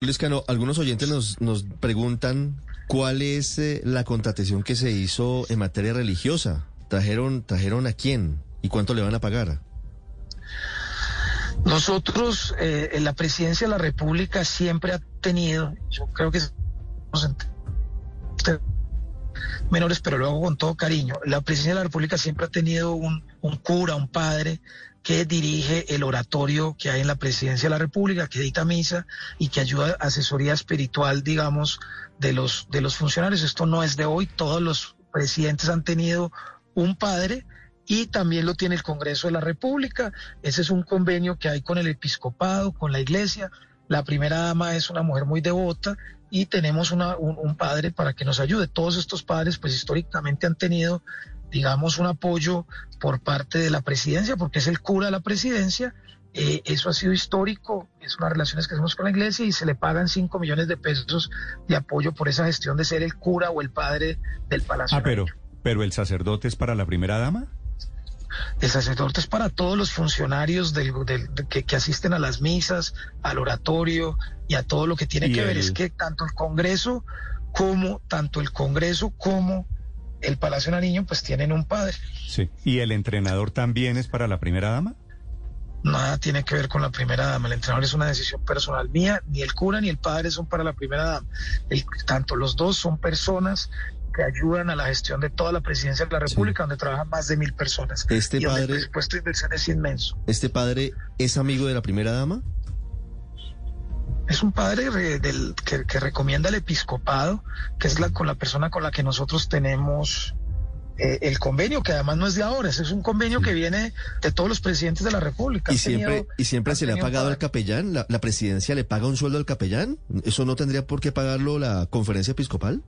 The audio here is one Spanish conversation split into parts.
Lescano, algunos oyentes nos, nos preguntan cuál es eh, la contratación que se hizo en materia religiosa. ¿Trajeron, ¿Trajeron a quién? ¿Y cuánto le van a pagar? Nosotros, eh, la presidencia de la República siempre ha tenido, yo creo que menores, pero luego con todo cariño, la presidencia de la República siempre ha tenido un cura, un padre que dirige el oratorio que hay en la presidencia de la República, que dicta misa y que ayuda a asesoría espiritual, digamos, de los, de los funcionarios. Esto no es de hoy, todos los presidentes han tenido un padre y también lo tiene el Congreso de la República. Ese es un convenio que hay con el episcopado, con la iglesia. La primera dama es una mujer muy devota y tenemos una, un, un, padre para que nos ayude. Todos estos padres, pues históricamente han tenido, digamos, un apoyo por parte de la presidencia, porque es el cura de la presidencia. Eh, eso ha sido histórico, es unas relaciones que hacemos con la iglesia y se le pagan 5 millones de pesos de apoyo por esa gestión de ser el cura o el padre del palacio. Ah, pero, pero el sacerdote es para la primera dama. El sacerdote es para todos los funcionarios del, del, que, que, asisten a las misas, al oratorio y a todo lo que tiene que el... ver. Es que tanto el Congreso como, tanto el Congreso como el Palacio Nariño, pues tienen un padre. Sí. ¿Y el entrenador también es para la primera dama? Nada tiene que ver con la primera dama. El entrenador es una decisión personal mía. Ni el cura ni el padre son para la primera dama. El, tanto los dos son personas que ayudan a la gestión de toda la presidencia de la República, sí. donde trabajan más de mil personas. Este y padre, el presupuesto de inversión es inmenso. ¿Este padre es amigo de la primera dama? Es un padre re, del, que, que, recomienda el episcopado, que es la, con la persona con la que nosotros tenemos eh, el convenio, que además no es de ahora, es un convenio que viene de todos los presidentes de la República. ¿Y siempre, tenido, ¿y siempre se le ha pagado al capellán? ¿La, ¿La presidencia le paga un sueldo al capellán? ¿Eso no tendría por qué pagarlo la conferencia episcopal?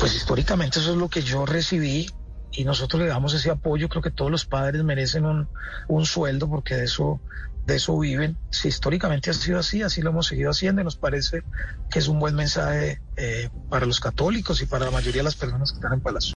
Pues históricamente eso es lo que yo recibí y nosotros le damos ese apoyo. Creo que todos los padres merecen un, un sueldo porque de eso, de eso viven. Si históricamente ha sido así, así lo hemos seguido haciendo y nos parece que es un buen mensaje eh, para los católicos y para la mayoría de las personas que están en Palacio.